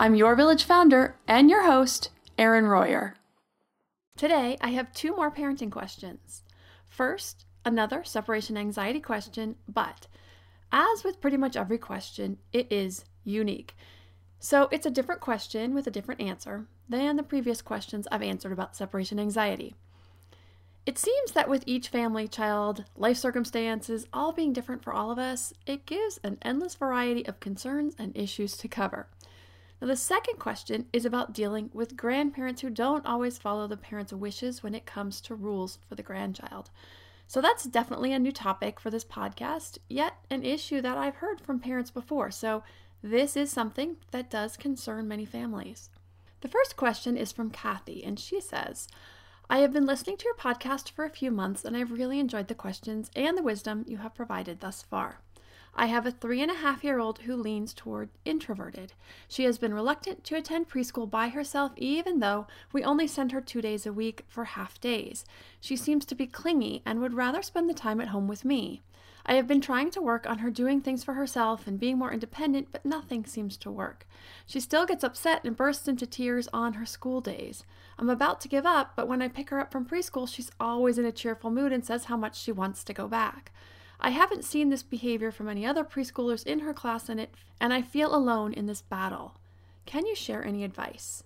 I'm your village founder and your host, Erin Royer. Today, I have two more parenting questions. First, another separation anxiety question, but as with pretty much every question, it is unique. So it's a different question with a different answer than the previous questions I've answered about separation anxiety. It seems that with each family, child, life circumstances all being different for all of us, it gives an endless variety of concerns and issues to cover. Now, the second question is about dealing with grandparents who don't always follow the parents' wishes when it comes to rules for the grandchild. So, that's definitely a new topic for this podcast, yet an issue that I've heard from parents before. So, this is something that does concern many families. The first question is from Kathy, and she says, I have been listening to your podcast for a few months and I've really enjoyed the questions and the wisdom you have provided thus far. I have a three and a half year old who leans toward introverted. She has been reluctant to attend preschool by herself, even though we only send her two days a week for half days. She seems to be clingy and would rather spend the time at home with me. I have been trying to work on her doing things for herself and being more independent, but nothing seems to work. She still gets upset and bursts into tears on her school days. I'm about to give up, but when I pick her up from preschool, she's always in a cheerful mood and says how much she wants to go back. I haven't seen this behavior from any other preschoolers in her class and it and I feel alone in this battle. Can you share any advice?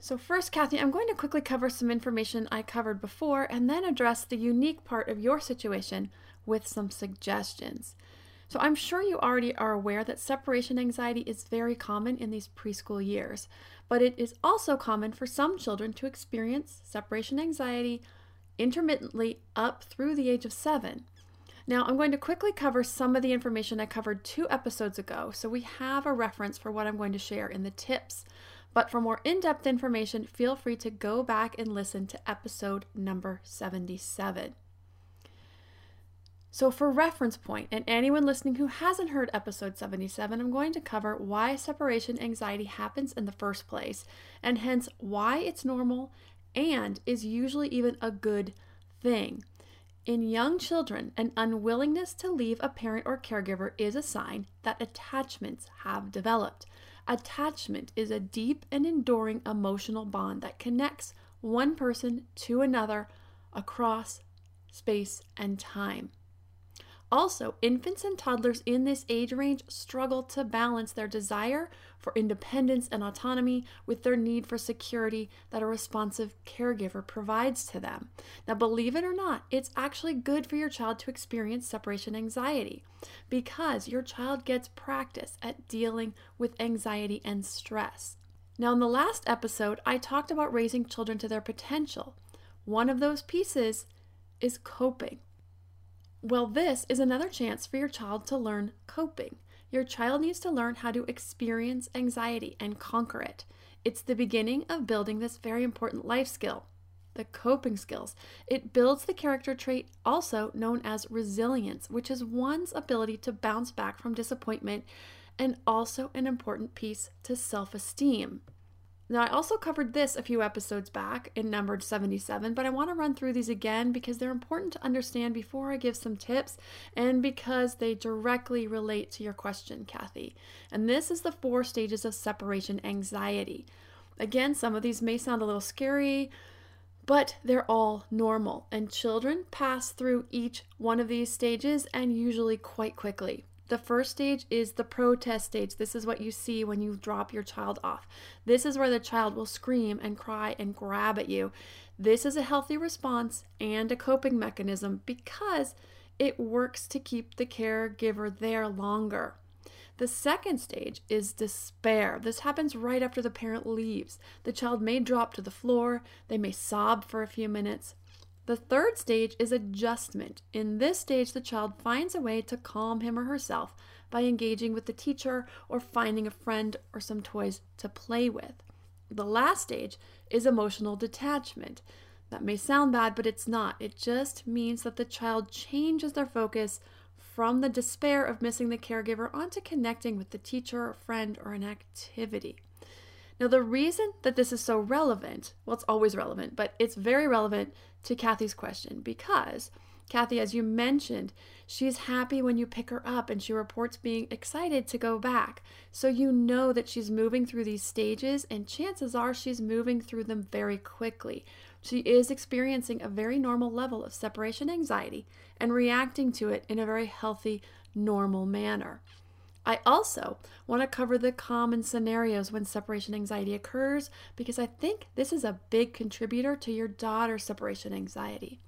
So first, Kathy, I'm going to quickly cover some information I covered before and then address the unique part of your situation with some suggestions. So I'm sure you already are aware that separation anxiety is very common in these preschool years, but it is also common for some children to experience separation anxiety intermittently up through the age of 7. Now, I'm going to quickly cover some of the information I covered two episodes ago, so we have a reference for what I'm going to share in the tips. But for more in depth information, feel free to go back and listen to episode number 77. So, for reference point, and anyone listening who hasn't heard episode 77, I'm going to cover why separation anxiety happens in the first place, and hence why it's normal and is usually even a good thing. In young children, an unwillingness to leave a parent or caregiver is a sign that attachments have developed. Attachment is a deep and enduring emotional bond that connects one person to another across space and time. Also, infants and toddlers in this age range struggle to balance their desire for independence and autonomy with their need for security that a responsive caregiver provides to them. Now, believe it or not, it's actually good for your child to experience separation anxiety because your child gets practice at dealing with anxiety and stress. Now, in the last episode, I talked about raising children to their potential. One of those pieces is coping. Well, this is another chance for your child to learn coping. Your child needs to learn how to experience anxiety and conquer it. It's the beginning of building this very important life skill, the coping skills. It builds the character trait also known as resilience, which is one's ability to bounce back from disappointment and also an important piece to self esteem. Now, I also covered this a few episodes back in numbered 77, but I want to run through these again because they're important to understand before I give some tips and because they directly relate to your question, Kathy. And this is the four stages of separation anxiety. Again, some of these may sound a little scary, but they're all normal, and children pass through each one of these stages and usually quite quickly. The first stage is the protest stage. This is what you see when you drop your child off. This is where the child will scream and cry and grab at you. This is a healthy response and a coping mechanism because it works to keep the caregiver there longer. The second stage is despair. This happens right after the parent leaves. The child may drop to the floor, they may sob for a few minutes, the third stage is adjustment. In this stage, the child finds a way to calm him or herself by engaging with the teacher or finding a friend or some toys to play with. The last stage is emotional detachment. That may sound bad, but it's not. It just means that the child changes their focus from the despair of missing the caregiver onto connecting with the teacher, friend, or an activity. Now, the reason that this is so relevant, well, it's always relevant, but it's very relevant to Kathy's question because Kathy, as you mentioned, she's happy when you pick her up and she reports being excited to go back. So you know that she's moving through these stages, and chances are she's moving through them very quickly. She is experiencing a very normal level of separation anxiety and reacting to it in a very healthy, normal manner. I also want to cover the common scenarios when separation anxiety occurs because I think this is a big contributor to your daughter's separation anxiety.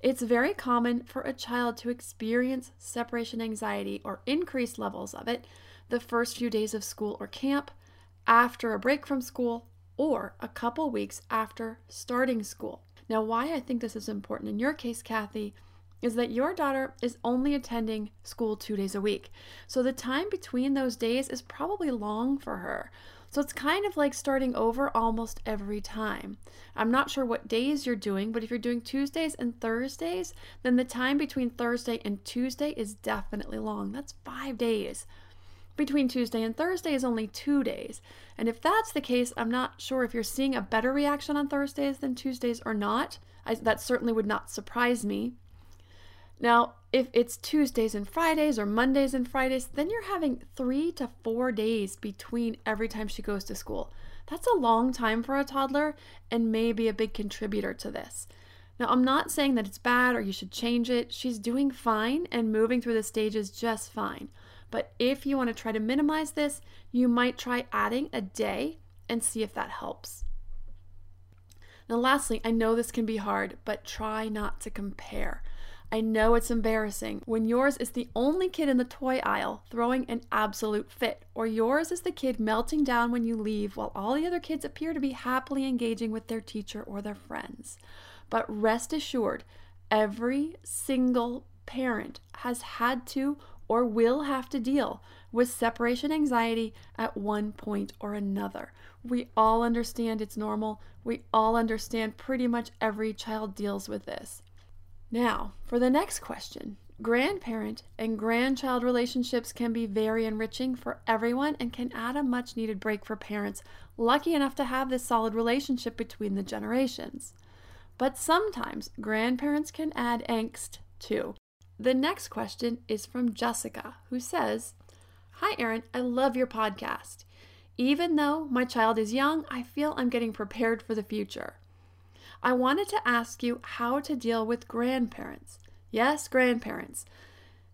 It's very common for a child to experience separation anxiety or increased levels of it the first few days of school or camp, after a break from school, or a couple weeks after starting school. Now, why I think this is important in your case, Kathy, is that your daughter is only attending school two days a week. So the time between those days is probably long for her. So it's kind of like starting over almost every time. I'm not sure what days you're doing, but if you're doing Tuesdays and Thursdays, then the time between Thursday and Tuesday is definitely long. That's five days. Between Tuesday and Thursday is only two days. And if that's the case, I'm not sure if you're seeing a better reaction on Thursdays than Tuesdays or not. I, that certainly would not surprise me. Now, if it's Tuesdays and Fridays or Mondays and Fridays, then you're having three to four days between every time she goes to school. That's a long time for a toddler and may be a big contributor to this. Now, I'm not saying that it's bad or you should change it. She's doing fine and moving through the stages just fine. But if you want to try to minimize this, you might try adding a day and see if that helps. Now, lastly, I know this can be hard, but try not to compare. I know it's embarrassing when yours is the only kid in the toy aisle throwing an absolute fit, or yours is the kid melting down when you leave while all the other kids appear to be happily engaging with their teacher or their friends. But rest assured, every single parent has had to or will have to deal with separation anxiety at one point or another. We all understand it's normal. We all understand pretty much every child deals with this. Now, for the next question. Grandparent and grandchild relationships can be very enriching for everyone and can add a much needed break for parents lucky enough to have this solid relationship between the generations. But sometimes grandparents can add angst too. The next question is from Jessica, who says, Hi, Erin, I love your podcast. Even though my child is young, I feel I'm getting prepared for the future. I wanted to ask you how to deal with grandparents. Yes, grandparents.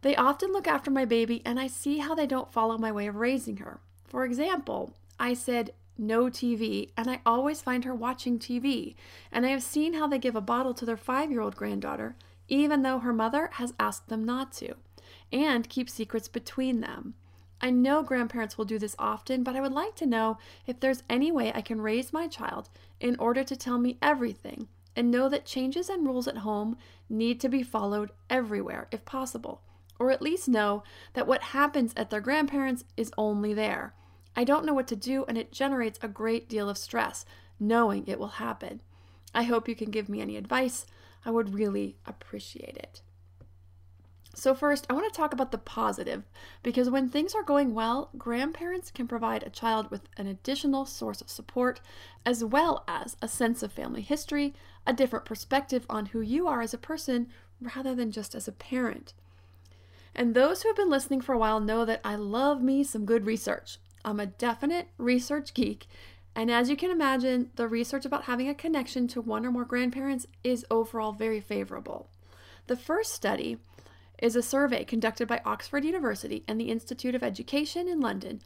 They often look after my baby, and I see how they don't follow my way of raising her. For example, I said, no TV, and I always find her watching TV. And I have seen how they give a bottle to their five year old granddaughter, even though her mother has asked them not to, and keep secrets between them. I know grandparents will do this often, but I would like to know if there's any way I can raise my child in order to tell me everything and know that changes and rules at home need to be followed everywhere if possible, or at least know that what happens at their grandparents is only there. I don't know what to do, and it generates a great deal of stress knowing it will happen. I hope you can give me any advice. I would really appreciate it. So, first, I want to talk about the positive because when things are going well, grandparents can provide a child with an additional source of support, as well as a sense of family history, a different perspective on who you are as a person rather than just as a parent. And those who have been listening for a while know that I love me some good research. I'm a definite research geek, and as you can imagine, the research about having a connection to one or more grandparents is overall very favorable. The first study is a survey conducted by Oxford University and the Institute of Education in London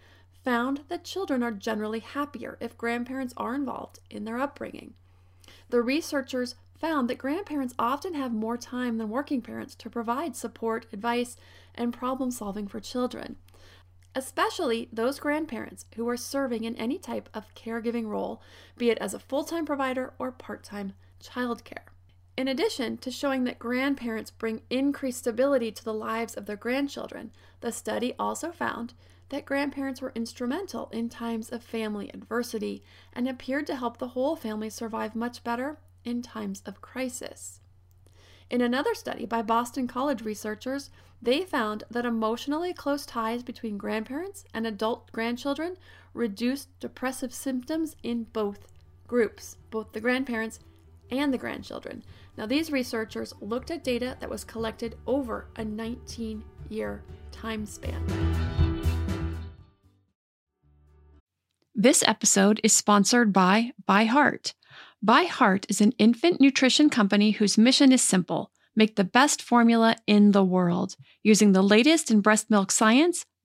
found that children are generally happier if grandparents are involved in their upbringing. The researchers found that grandparents often have more time than working parents to provide support, advice, and problem solving for children, especially those grandparents who are serving in any type of caregiving role, be it as a full time provider or part time childcare. In addition to showing that grandparents bring increased stability to the lives of their grandchildren, the study also found that grandparents were instrumental in times of family adversity and appeared to help the whole family survive much better in times of crisis. In another study by Boston College researchers, they found that emotionally close ties between grandparents and adult grandchildren reduced depressive symptoms in both groups, both the grandparents and the grandchildren. Now, these researchers looked at data that was collected over a 19 year time span. This episode is sponsored by ByHeart. ByHeart is an infant nutrition company whose mission is simple make the best formula in the world. Using the latest in breast milk science,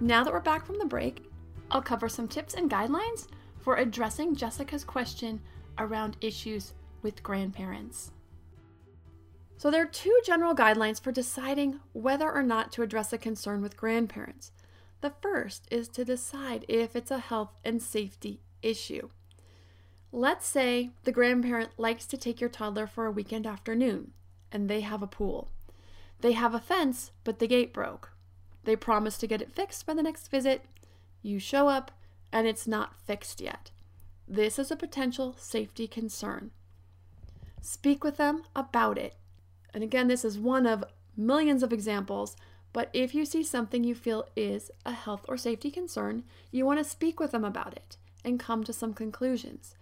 Now that we're back from the break, I'll cover some tips and guidelines for addressing Jessica's question around issues with grandparents. So, there are two general guidelines for deciding whether or not to address a concern with grandparents. The first is to decide if it's a health and safety issue. Let's say the grandparent likes to take your toddler for a weekend afternoon and they have a pool. They have a fence, but the gate broke. They promise to get it fixed by the next visit. You show up and it's not fixed yet. This is a potential safety concern. Speak with them about it. And again, this is one of millions of examples, but if you see something you feel is a health or safety concern, you want to speak with them about it and come to some conclusions.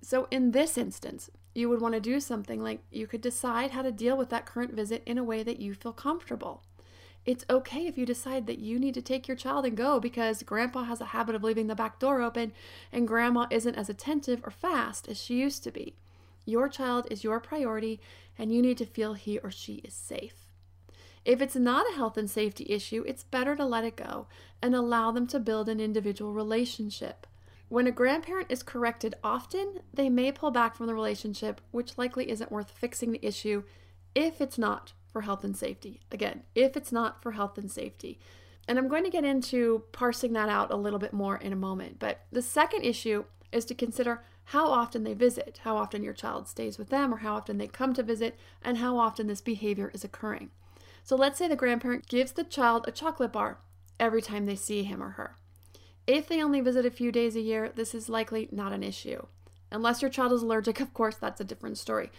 So, in this instance, you would want to do something like you could decide how to deal with that current visit in a way that you feel comfortable. It's okay if you decide that you need to take your child and go because grandpa has a habit of leaving the back door open and grandma isn't as attentive or fast as she used to be. Your child is your priority and you need to feel he or she is safe. If it's not a health and safety issue, it's better to let it go and allow them to build an individual relationship. When a grandparent is corrected often, they may pull back from the relationship, which likely isn't worth fixing the issue if it's not for health and safety. Again, if it's not for health and safety. And I'm going to get into parsing that out a little bit more in a moment. But the second issue is to consider how often they visit, how often your child stays with them, or how often they come to visit, and how often this behavior is occurring. So let's say the grandparent gives the child a chocolate bar every time they see him or her. If they only visit a few days a year, this is likely not an issue. Unless your child is allergic, of course, that's a different story.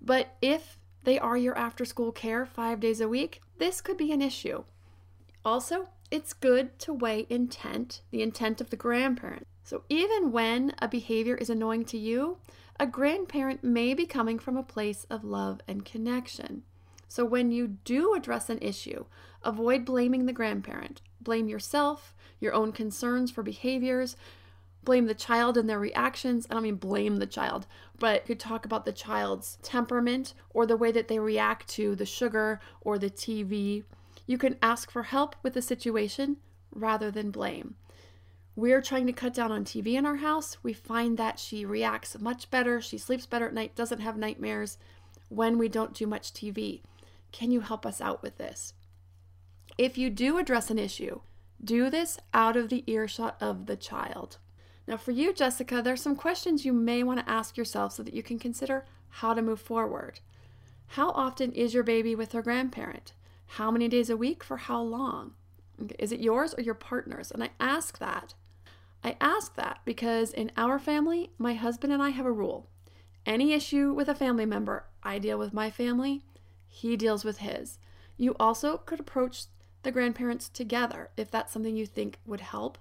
But if they are your after school care five days a week, this could be an issue. Also, it's good to weigh intent, the intent of the grandparent. So, even when a behavior is annoying to you, a grandparent may be coming from a place of love and connection. So, when you do address an issue, avoid blaming the grandparent. Blame yourself, your own concerns for behaviors, blame the child and their reactions. I don't mean blame the child, but could talk about the child's temperament or the way that they react to the sugar or the TV. You can ask for help with the situation rather than blame. We're trying to cut down on TV in our house. We find that she reacts much better. She sleeps better at night, doesn't have nightmares when we don't do much TV. Can you help us out with this? If you do address an issue, do this out of the earshot of the child. Now, for you, Jessica, there's some questions you may want to ask yourself so that you can consider how to move forward. How often is your baby with her grandparent? How many days a week for how long? Is it yours or your partner's? And I ask that. I ask that because in our family, my husband and I have a rule. Any issue with a family member, I deal with my family, he deals with his. You also could approach the grandparents together if that's something you think would help.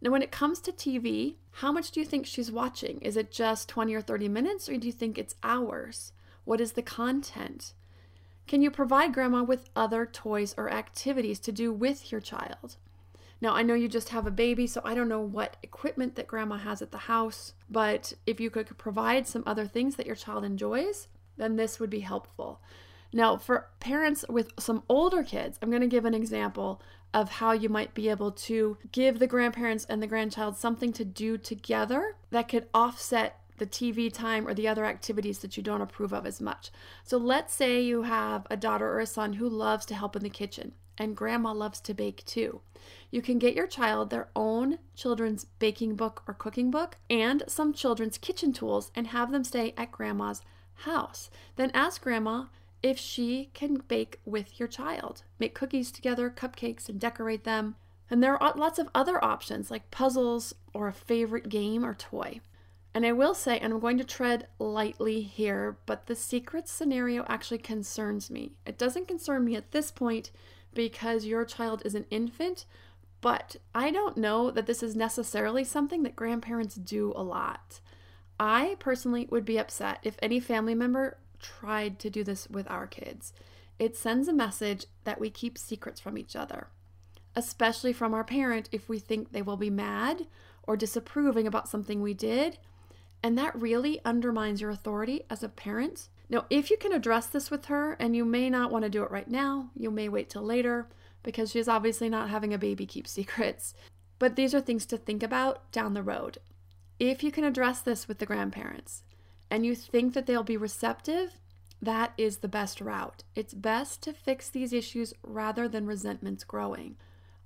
Now, when it comes to TV, how much do you think she's watching? Is it just 20 or 30 minutes, or do you think it's hours? What is the content? Can you provide grandma with other toys or activities to do with your child? Now, I know you just have a baby, so I don't know what equipment that grandma has at the house, but if you could provide some other things that your child enjoys, then this would be helpful. Now, for parents with some older kids, I'm going to give an example of how you might be able to give the grandparents and the grandchild something to do together that could offset the TV time or the other activities that you don't approve of as much. So let's say you have a daughter or a son who loves to help in the kitchen and grandma loves to bake too. You can get your child their own children's baking book or cooking book and some children's kitchen tools and have them stay at grandma's house. Then ask grandma if she can bake with your child. Make cookies together, cupcakes, and decorate them. And there are lots of other options like puzzles or a favorite game or toy. And I will say, and I'm going to tread lightly here, but the secret scenario actually concerns me. It doesn't concern me at this point because your child is an infant, but I don't know that this is necessarily something that grandparents do a lot. I personally would be upset if any family member tried to do this with our kids. It sends a message that we keep secrets from each other, especially from our parent if we think they will be mad or disapproving about something we did. And that really undermines your authority as a parent. Now, if you can address this with her, and you may not want to do it right now, you may wait till later because she's obviously not having a baby keep secrets. But these are things to think about down the road. If you can address this with the grandparents, and you think that they'll be receptive, that is the best route. It's best to fix these issues rather than resentments growing.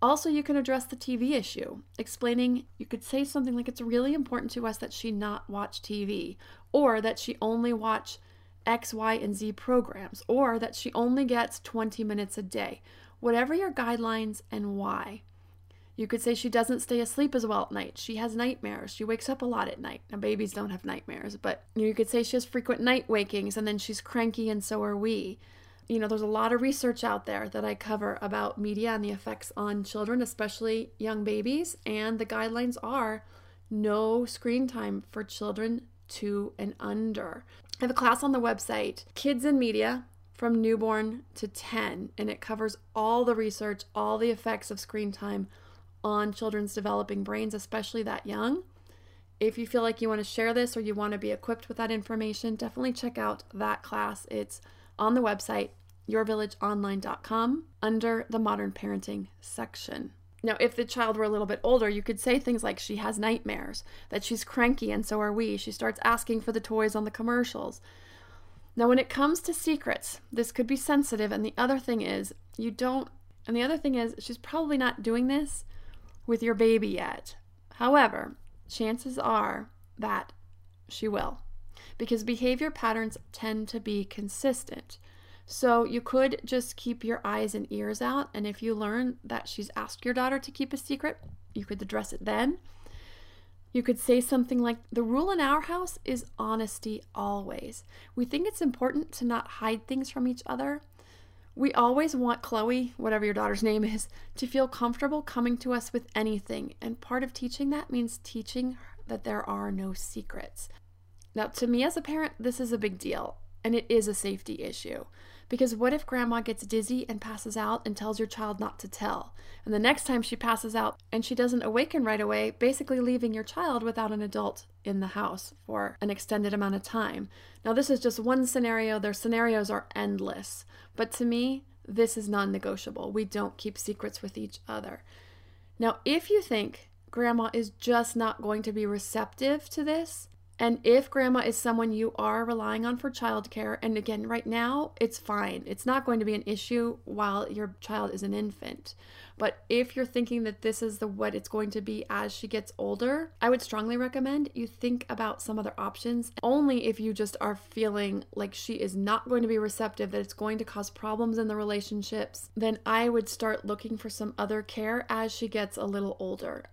Also, you can address the TV issue, explaining you could say something like it's really important to us that she not watch TV, or that she only watch X, Y, and Z programs, or that she only gets 20 minutes a day. Whatever your guidelines and why. You could say she doesn't stay asleep as well at night. She has nightmares. She wakes up a lot at night. Now, babies don't have nightmares, but you could say she has frequent night wakings and then she's cranky and so are we. You know, there's a lot of research out there that I cover about media and the effects on children, especially young babies. And the guidelines are no screen time for children two and under. I have a class on the website, Kids in Media, from newborn to 10, and it covers all the research, all the effects of screen time on children's developing brains, especially that young. If you feel like you want to share this or you want to be equipped with that information, definitely check out that class. It's on the website, yourvillageonline.com, under the modern parenting section. Now, if the child were a little bit older, you could say things like she has nightmares, that she's cranky, and so are we. She starts asking for the toys on the commercials. Now, when it comes to secrets, this could be sensitive. And the other thing is, you don't And the other thing is, she's probably not doing this with your baby yet. However, chances are that she will because behavior patterns tend to be consistent. So you could just keep your eyes and ears out. And if you learn that she's asked your daughter to keep a secret, you could address it then. You could say something like, The rule in our house is honesty always. We think it's important to not hide things from each other. We always want Chloe, whatever your daughter's name is, to feel comfortable coming to us with anything. And part of teaching that means teaching that there are no secrets. Now, to me as a parent, this is a big deal, and it is a safety issue. Because what if grandma gets dizzy and passes out and tells your child not to tell? And the next time she passes out and she doesn't awaken right away, basically leaving your child without an adult in the house for an extended amount of time. Now, this is just one scenario. Their scenarios are endless. But to me, this is non negotiable. We don't keep secrets with each other. Now, if you think grandma is just not going to be receptive to this, and if grandma is someone you are relying on for childcare, and again, right now, it's fine. It's not going to be an issue while your child is an infant. But if you're thinking that this is the what it's going to be as she gets older, I would strongly recommend you think about some other options. Only if you just are feeling like she is not going to be receptive, that it's going to cause problems in the relationships, then I would start looking for some other care as she gets a little older.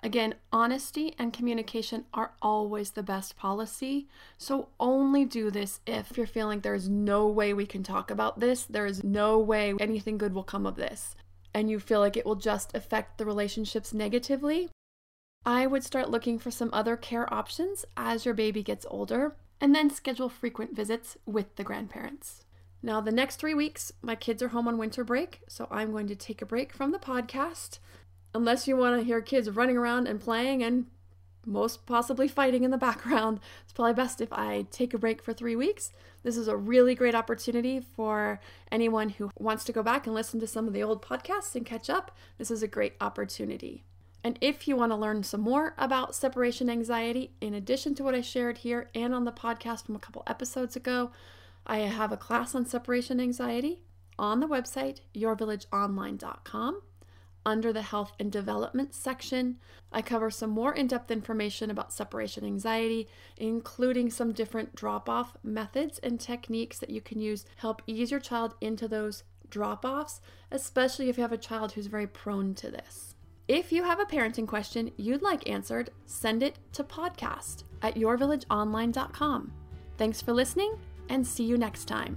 Again, honesty and communication are always the best policy. So only do this if you're feeling there's no way we can talk about this, there is no way anything good will come of this, and you feel like it will just affect the relationships negatively. I would start looking for some other care options as your baby gets older, and then schedule frequent visits with the grandparents. Now, the next three weeks, my kids are home on winter break, so I'm going to take a break from the podcast unless you want to hear kids running around and playing and most possibly fighting in the background, it's probably best if I take a break for three weeks. This is a really great opportunity for anyone who wants to go back and listen to some of the old podcasts and catch up. This is a great opportunity. And if you want to learn some more about separation anxiety, in addition to what I shared here and on the podcast from a couple episodes ago, I have a class on separation anxiety on the website yourvillageonline.com. Under the Health and Development section, I cover some more in depth information about separation anxiety, including some different drop off methods and techniques that you can use to help ease your child into those drop offs, especially if you have a child who's very prone to this. If you have a parenting question you'd like answered, send it to podcast at yourvillageonline.com. Thanks for listening and see you next time.